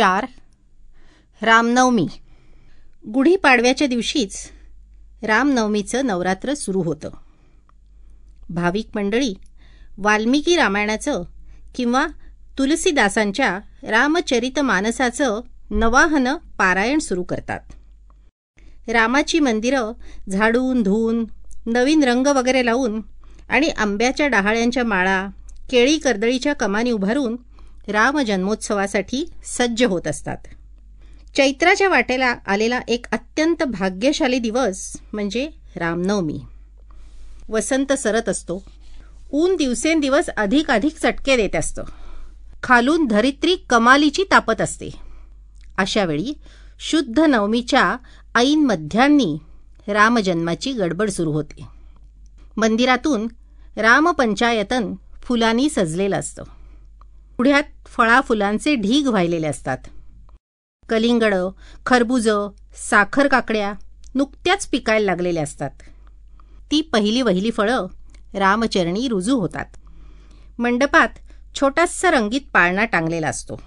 चार. रामनवमी. गुढीपाडव्याच्या दिवशीच रामनवमीचं नवरात्र सुरू होतं. भाविक मंडळी वाल्मिकी रामायणाचं किंवा तुलसीदासांच्या रामचरित मानसाचं नवाहनं पारायण सुरू करतात. रामाची मंदिरं झाडून धुवून नवीन रंग वगैरे लावून आणि आंब्याच्या डहाळ्यांच्या माळा केळी कर्दळीच्या कमानी उभारून रामजन्मोत्सवासाठी सज्ज होत असतात. चैत्राच्या वाटेला आलेला एक अत्यंत भाग्यशाली दिवस म्हणजे रामनवमी. वसंत सरत असतो. ऊन दिवसेंदिवस अधिक अधिक चटके देत असतं. खालून धरित्री कमालीची तापत असते. अशावेळी शुद्ध नवमीच्या ऐन मध्यांनी रामजन्माची गडबड सुरू होते. मंदिरातून रामपंचायतन फुलांनी सजलेलं असतं. पुढ्यात फळा फुलांचे ढीग व्हायलेले असतात. कलिंगडं खरबुजं साखर काकड्या नुकत्याच पिकायला लागलेल्या असतात. ती पहिली वहिली फळं रामचरणी रुजू होतात. मंडपात छोटासा रंगीत पाळणा टांगलेला असतो.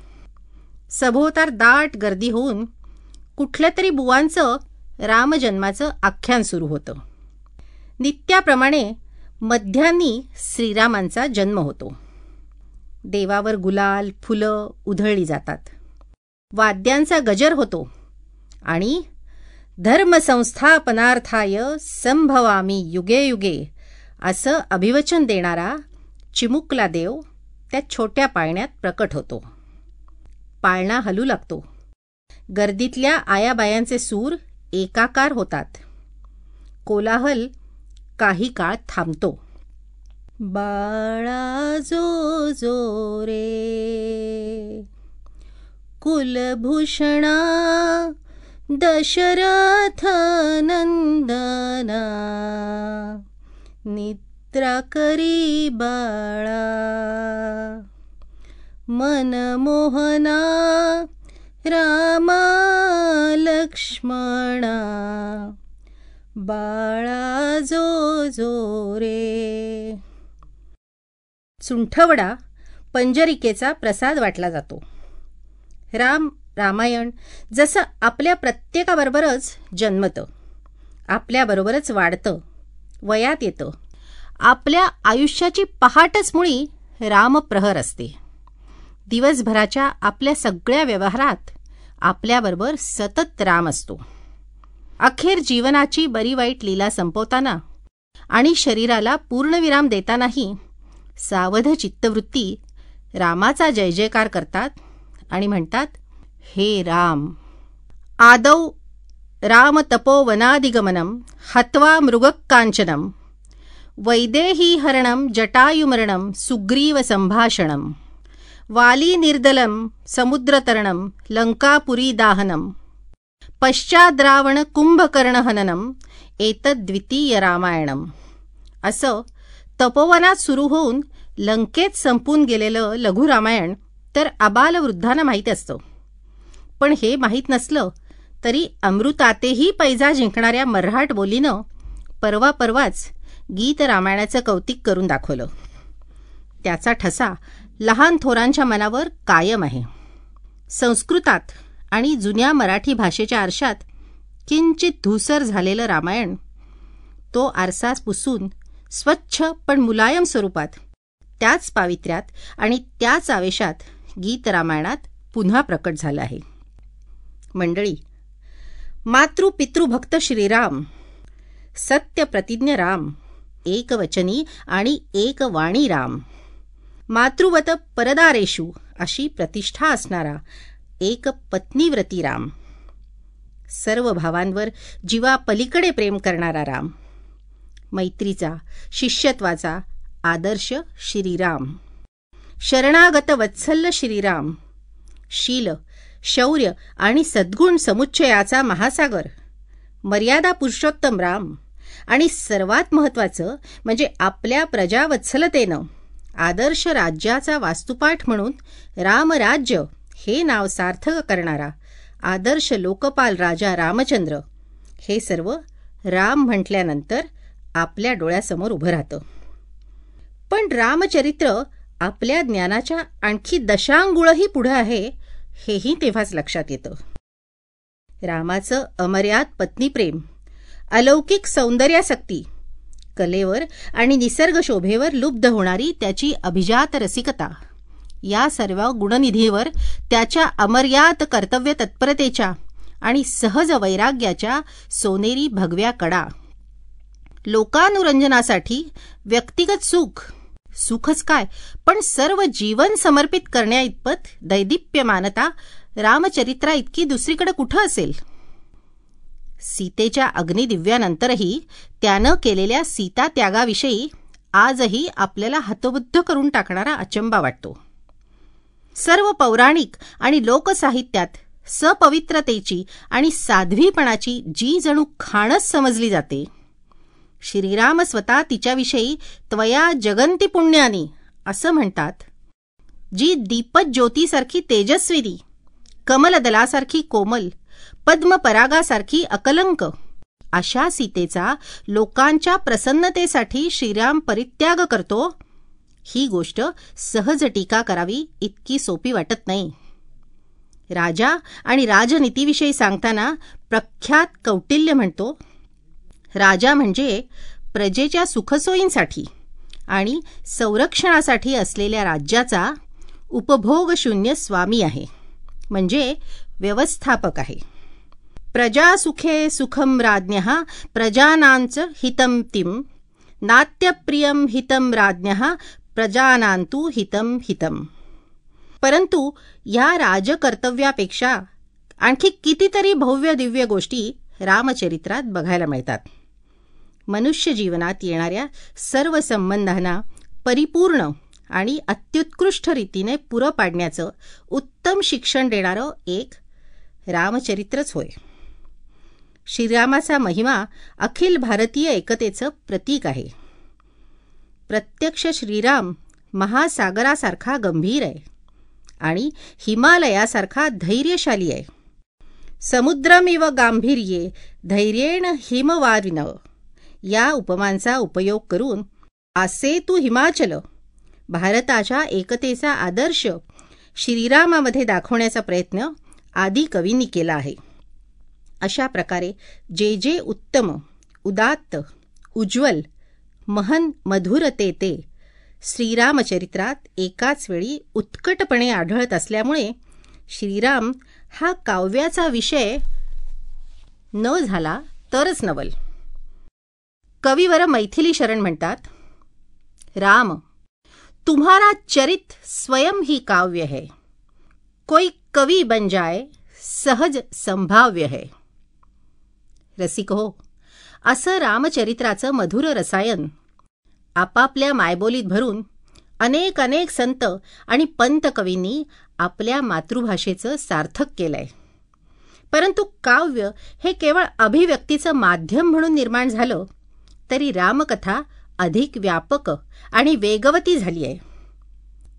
सभोवतार दाट गर्दी होऊन कुठल्या तरी बुवांचं रामजन्माचं आख्यान सुरू होतं. नित्याप्रमाणे मध्यान्नी श्रीरामांचा जन्म होतो. देवावर गुलाल फुलं उधळली जातात. वाद्यांचा गजर होतो. आणि धर्मसंस्थापनार्थाय संभवामी युगे युगे असं अभिवचन देणारा चिमुकला देव त्या छोट्या पाळण्यात प्रकट होतो. पाळणा हलू लागतो. गर्दीतल्या आयाबायांचे सूर एकाकार होतात. कोलाहल काही काळ थांबतो. बाळा जो जो रे कुलभूषणा दशरथ नंदना निद्रा करी बाळा मनमोहना रामा लक्ष्मणा बाळा जो जो रे सुंठवडा पंजरिकेचा प्रसाद वाटला जातो. राम रामायण जसं आपल्या प्रत्येकाबरोबरच जन्मतं आपल्याबरोबरच वाढतं वयात येतं. आपल्या आयुष्याची पहाटच मुळी रामप्रहर असते. दिवसभराच्या आपल्या सगळ्या व्यवहारात आपल्याबरोबर सतत राम असतो. अखेर जीवनाची बरी वाईट लीला संपवताना आणि शरीराला पूर्णविराम देतानाही सावध चित्तवृत्ती रामाचा जय जयकार करतात आणि म्हणतात हे राम आदौ राम तपोवनादिगमनम हत्वा मृगकांचनं वैदेहीहरणं जटायुमरणं सुग्रीवसम्भाषणं वालीनिर्दलं समुद्रतरणं लङ्कापुरीदाहनं पश्चाद्रावणकुंभकर्णहननं एतद्वितीय रामायणं असं तपोवनात सुरू होऊन लंकेत संपून गेलेलं लघुरामायण तर आबालवृद्धांना माहीत असतं. पण हे माहीत नसलं तरी अमृतातेही पैजा जिंकणाऱ्या मराठ बोलीनं परवा परवाच गीत रामायणाचं कौतिक करून दाखवलं. त्याचा ठसा लहान थोरांच्या मनावर कायम आहे. संस्कृतात आणि जुन्या मराठी भाषेच्या आरशात किंचित धुसर झालेलं रामायण तो आरसास पुसून स्वच्छ पण मुलायम स्वरूपात त्याच पावित्र्यात आणि त्याच आवेशात गीत रामायणात पुन्हा प्रकट झालं आहे. मंडळी मातृ पितृभक्त श्रीराम सत्यप्रतिज्ञ राम एकवचनी आणि एकवाणी राम मातृवत परदारेषु अशी प्रतिष्ठा असणारा एक पत्नीव्रती राम सर्व भावांवर जीवा पलीकडे प्रेम करणारा राम. मैत्रीचा शिष्यत्वाचा आदर्श श्रीराम. शरणागत वत्सल्य श्रीराम. शील शौर्य आणि सद्गुण समुच्चयाचा महासागर. मर्यादा पुरुषोत्तम राम. आणि सर्वात महत्त्वाचं म्हणजे आपल्या प्रजावत्सलतेनं आदर्श राज्याचा वास्तुपाठ म्हणून रामराज्य हे नाव सार्थक करणारा आदर्श लोकपाल राजा रामचंद्र हे सर्व राम म्हटल्यानंतर आपल्या डोळ्यासमोर उभं राहतं. पण रामचरित्र आपल्या ज्ञानाच्या आणखी दशांगुळही पुढं आहे हेही तेव्हाच लक्षात येतं. रामाचं अमर्याद पत्नीप्रेम अलौकिक सौंदर्यासक्ती कलेवर आणि निसर्ग शोभेवर लुब्ध होणारी त्याची अभिजात रसिकता या सर्व गुणनिधीवर त्याच्या अमर्याद कर्तव्य तत्परतेच्या आणि सहज वैराग्याच्या सोनेरी भगव्या कडा लोकानुरंजनासाठी व्यक्तिगत सुख सुखच काय? पण सर्व जीवन समर्पित करण्याइतपत दैदिप्यमानता रामचरित्रा इतकी दुसरीकडे कुठं असेल? सीतेच्या अग्निदिव्यानंतरही त्यानं केलेल्या सीता त्यागाविषयी आजही आपल्याला हतबुद्ध करून टाकणारा अचंबा वाटतो. सर्व पौराणिक आणि लोकसाहित्यात सपवित्रतेची आणि साध्वीपणाची जी जणू खाणच समजली जाते. श्रीराम स्वतः तिच्याविषयी त्वया जगंती पुण्यानी असं म्हणतात. जी दीपत ज्योतीसारखी तेजस्विनी कमलदलासारखी कोमल पद्मपरागासारखी अकलंक अशा सीतेचा लोकांच्या प्रसन्नतेसाठी श्रीराम परित्याग करतो ही गोष्ट सहज टीका करावी इतकी सोपी वाटत नाही. राजा आणि राजनीतीविषयी सांगताना प्रख्यात कौटिल्य म्हणतो राजा म्हणजे प्रजेच्या सुखसोयींसाठी आणि संरक्षणासाठी असलेल्या राज्याचा उपभोगशून्य स्वामी आहे म्हणजे व्यवस्थापक आहे. प्रजासुखे सुखम राज्ञ प्रजानांच हितम तिम नात्यप्रियम हितम राज्ञ प्रजानांतू हितम हितम. परंतु या राजकर्तव्यापेक्षा आणखी कितीतरी भव्य दिव्य गोष्टी रामचरित्रात बघायला मिळतात. मनुष्य जीवनात येणाऱ्या सर्व संबंधांना परिपूर्ण आणि अत्युत्कृष्ट रीतीने पुरं पाडण्याचं उत्तम शिक्षण देणारं एक रामचरित्रच होय. श्रीरामाचा महिमा अखिल भारतीय एकतेचं प्रतीक आहे. प्रत्यक्ष श्रीराम महासागरासारखा गंभीर आहे आणि हिमालयासारखा धैर्यशाली आहे. समुद्रमिव गांभीर्ये धैर्येण हिमवारिन या उपमांचा उपयोग करून आसे तू हिमाचल. भारताच्या एकतेचा आदर्श श्रीरामामध्ये दाखवण्याचा प्रयत्न आदी कवींनी केला आहे. अशा प्रकारे जे जे उत्तम उदात्त उज्ज्वल महन मधुरते ते श्रीरामचरित्रात एकाच वेळी उत्कटपणे आढळत असल्यामुळे श्रीराम हा काव्याचा विषय न झाला तरच नवल. कवीवर मैथिली शरण म्हणतात राम तुम्हारा चरित स्वयं ही काव्य है। कोई कवी बन जाए सहज संभाव्य है रसिक हो असं रामचरित्राचं मधुर रसायन आपापल्या मायबोलीत भरून अनेक अनेक संत आणि पंत कवींनी आपल्या मातृभाषेचं सार्थक केलंय. परंतु काव्य हे केवळ अभिव्यक्तीचं माध्यम म्हणून निर्माण झालं तरी रामकथा अधिक व्यापक आणि वेगवती झाली आहे.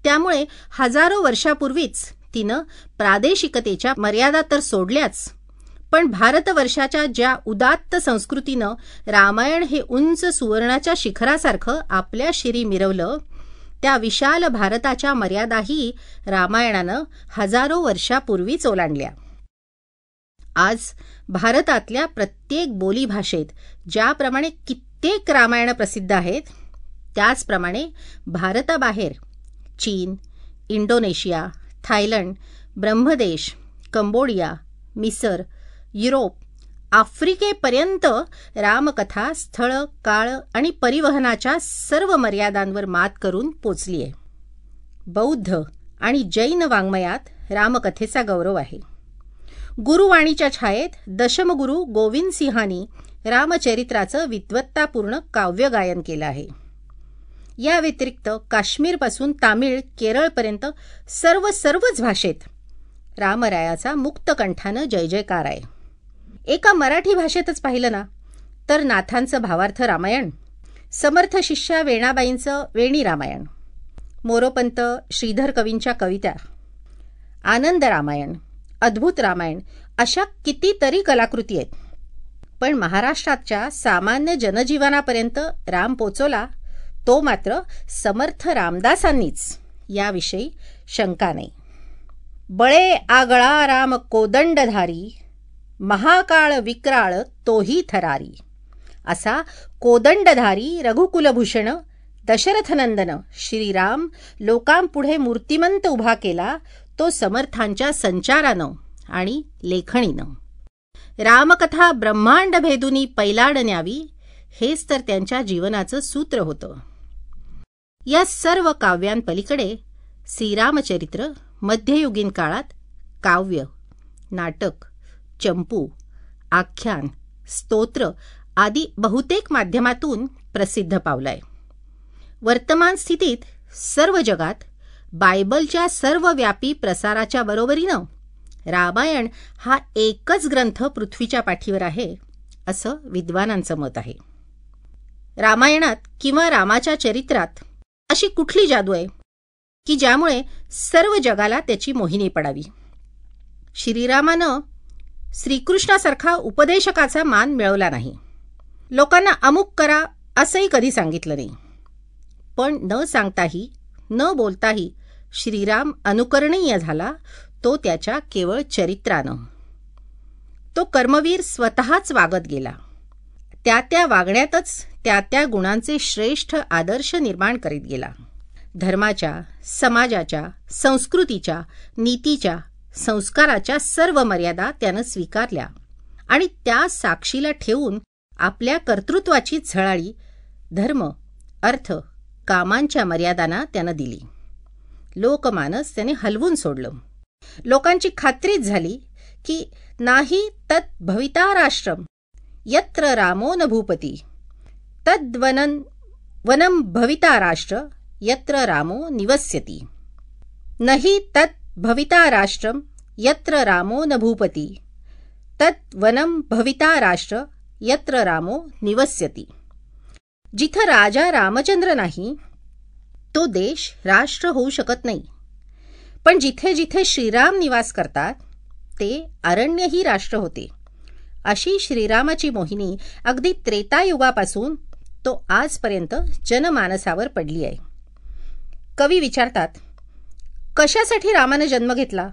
त्यामुळे हजारो वर्षापूर्वीच तिनं प्रादेशिकतेच्या मर्यादा तर सोडल्याच पण भारतवर्षाच्या ज्या उदात्त संस्कृतीनं रामायण हे उंच सुवर्णाच्या शिखरासारखं आपल्या शिरी मिरवलं त्या विशाल भारताच्या मर्यादाही रामायणानं हजारो वर्षापूर्वीच ओलांडल्या आज भारतातल्या प्रत्येक बोलीभाषेत ज्याप्रमाणे कित्येक रामायण प्रसिद्ध आहेत. त्याचप्रमाणे भारताबाहेर Cheen Indonesia Thailand Brahmadesh Cambodia Misar Europe आफ्रिकेपर्यंत रामकथा स्थळ काळ आणि परिवहनाच्या सर्व मर्यादांवर मात करून पोचली आहे. बौद्ध आणि जैन वाङ्मयात रामकथेचा गौरव आहे. गुरुवाणीच्या छायेत दशमगुरू गोविंद सिंहानी रामचरित्राचं विद्वत्तापूर्ण काव्यगायन केलं आहे. या व्यतिरिक्त काश्मीरपासून तामिळ केरळपर्यंत सर्व सर्वच भाषेत रामरायाचा मुक्तकंठानं जय जयकार आहे. एका मराठी भाषेतच पाहिलं ना तर नाथांचं भावार्थ रामायण समर्थ शिष्या वेणाबाईंचं वेणी रामायण मोरोपंत श्रीधर कवींच्या कविता आनंद रामायण अद्भुत रामायण अशा कितीतरी कलाकृती आहेत. पण महाराष्ट्राच्या सामान्य जनजीवनापर्यंत राम पोचवला तो मात्र समर्थ रामदासांनीच. याविषयी शंका नाही. बळे आगळा राम कोदंडधारी महाकाळ विक्राळ तोही थरारी. असा कोदंडधारी रघुकुलभूषण दशरथनंदन श्रीराम लोकांपुढे मूर्तिमंत उभा केला तो समर्थांच्या संचारानं आणि लेखणीनं. रामकथा ब्रह्मांड भेदुनी पैलाड न्यावी हेच तर त्यांच्या जीवनाचं सूत्र होतं. या सर्व काव्यांपलीकडे श्रीरामचरित्र मध्ययुगीन काळात काव्य नाटक चंपू आख्यान स्तोत्र आदी बहुतेक माध्यमातून प्रसिद्ध पावलाय. वर्तमान स्थितीत सर्व जगात बायबलच्या सर्वव्यापी प्रसाराच्या बरोबरीनं रामायण हा एकच ग्रंथ पृथ्वीच्या पाठीवर आहे असं विद्वानांचं मत आहे. रामायणात किंवा रामाच्या चरित्रात अशी कुठली जादू आहे की ज्यामुळे सर्व जगाला त्याची मोहिनी पडावी? श्रीरामानं श्रीकृष्णासारखा उपदेशकाचा मान मिळवला नाही. लोकांना अमुक करा असंही कधी सांगितलं नाही. पण न सांगताही न बोलताही श्रीराम अनुकरणीय झाला तो त्याच्या केवळ चरित्रानं. तो कर्मवीर स्वतःच वागत गेला. त्या त्या वागण्यातच त्या त्या गुणांचे श्रेष्ठ आदर्श निर्माण करीत गेला. धर्माच्या समाजाच्या संस्कृतीच्या नीतीच्या संस्काराच्या सर्व मर्यादा त्यानं स्वीकारल्या आणि त्या साक्षीला ठेवून आपल्या कर्तृत्वाची झळाळी धर्म अर्थ कामांच्या मर्यादांना त्यानं दिली. लोकमानस त्याने हलवून सोडलं. लोकांची खात्रीच झाली की नाही तत् भविताराष्ट्रम यत्र रामो न भूपती. तद्वनन वनम भविताराष्ट्र यत्र रामो निवस्यती. नहि तत् भविताराष्ट्रम यत्र रामो न भूपती. तत् वनम भविताराष्ट्र यत्र रामो निवस्यती. जिथं राजा रामचंद्र नाही तो देश राष्ट्र होऊ शकत नाही. पण जिथे जिथे श्रीराम निवास करतात ते अरण्यही राष्ट्र होते. अशी श्रीरामाची मोहिनी अगदी त्रेतायुगापासून तो आजपर्यंत जनमानसावर पडली आहे. कवी विचारतात कशासाठी रामानं जन्म घेतला?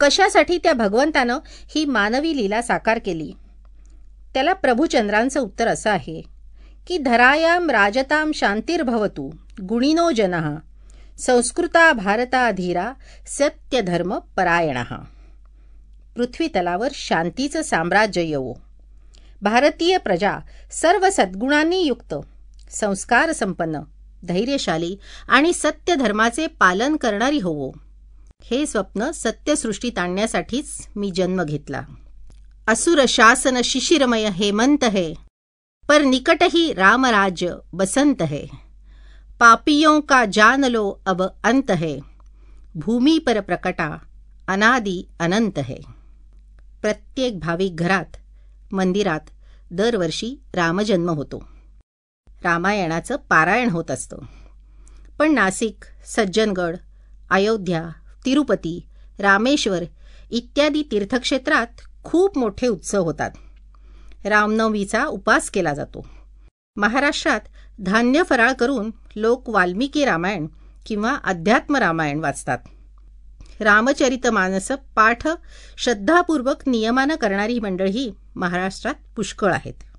कशासाठी त्या भगवंतानं ही मानवी लीला साकार केली? त्याला प्रभुचंद्रांचं उत्तर असं आहे की धरायाम राजताम शांतिर्भवतु गुणिनो जनः संस्कृता भारताधीरा सत्यधर्म परायण। पृथ्वीतलावर शांतीचं साम्राज्य येवो। भारतीय प्रजा सर्व सद्गुणांनी युक्त संस्कार संपन्न धैर्यशाली आणि सत्यधर्माचे पालन करणारी होवो। हे स्वप्न सत्यसृष्टीत आणण्यासाठीच मी जन्म घेतला। असुर शासन शिशिरमय हेमंत है पर निकटही रामराज्य बसंत है। पापियों का जान लो अब अंत है। भूमि पर प्रकटा अनादि अनंत है। प्रत्येक भाविक घरात मंदिरात दरवर्षी रामजन्म होतो। रामायणाचं पारायण होत असतं. पण नाशिक सज्जनगड अयोध्या तिरुपती रामेश्वर इत्यादी तीर्थक्षेत्रात खूप मोठे उत्सव होतात. रामनवमीचा उपास केला जातो. महाराष्ट्रात धान्य फराळ करून लोक वाल्मिकी रामायण किंवा अध्यात्म रामायण वाचतात. रामचरित मानस पाठ श्रद्धापूर्वक नियमानं करणारी मंडळी महाराष्ट्रात पुष्कळ आहेत.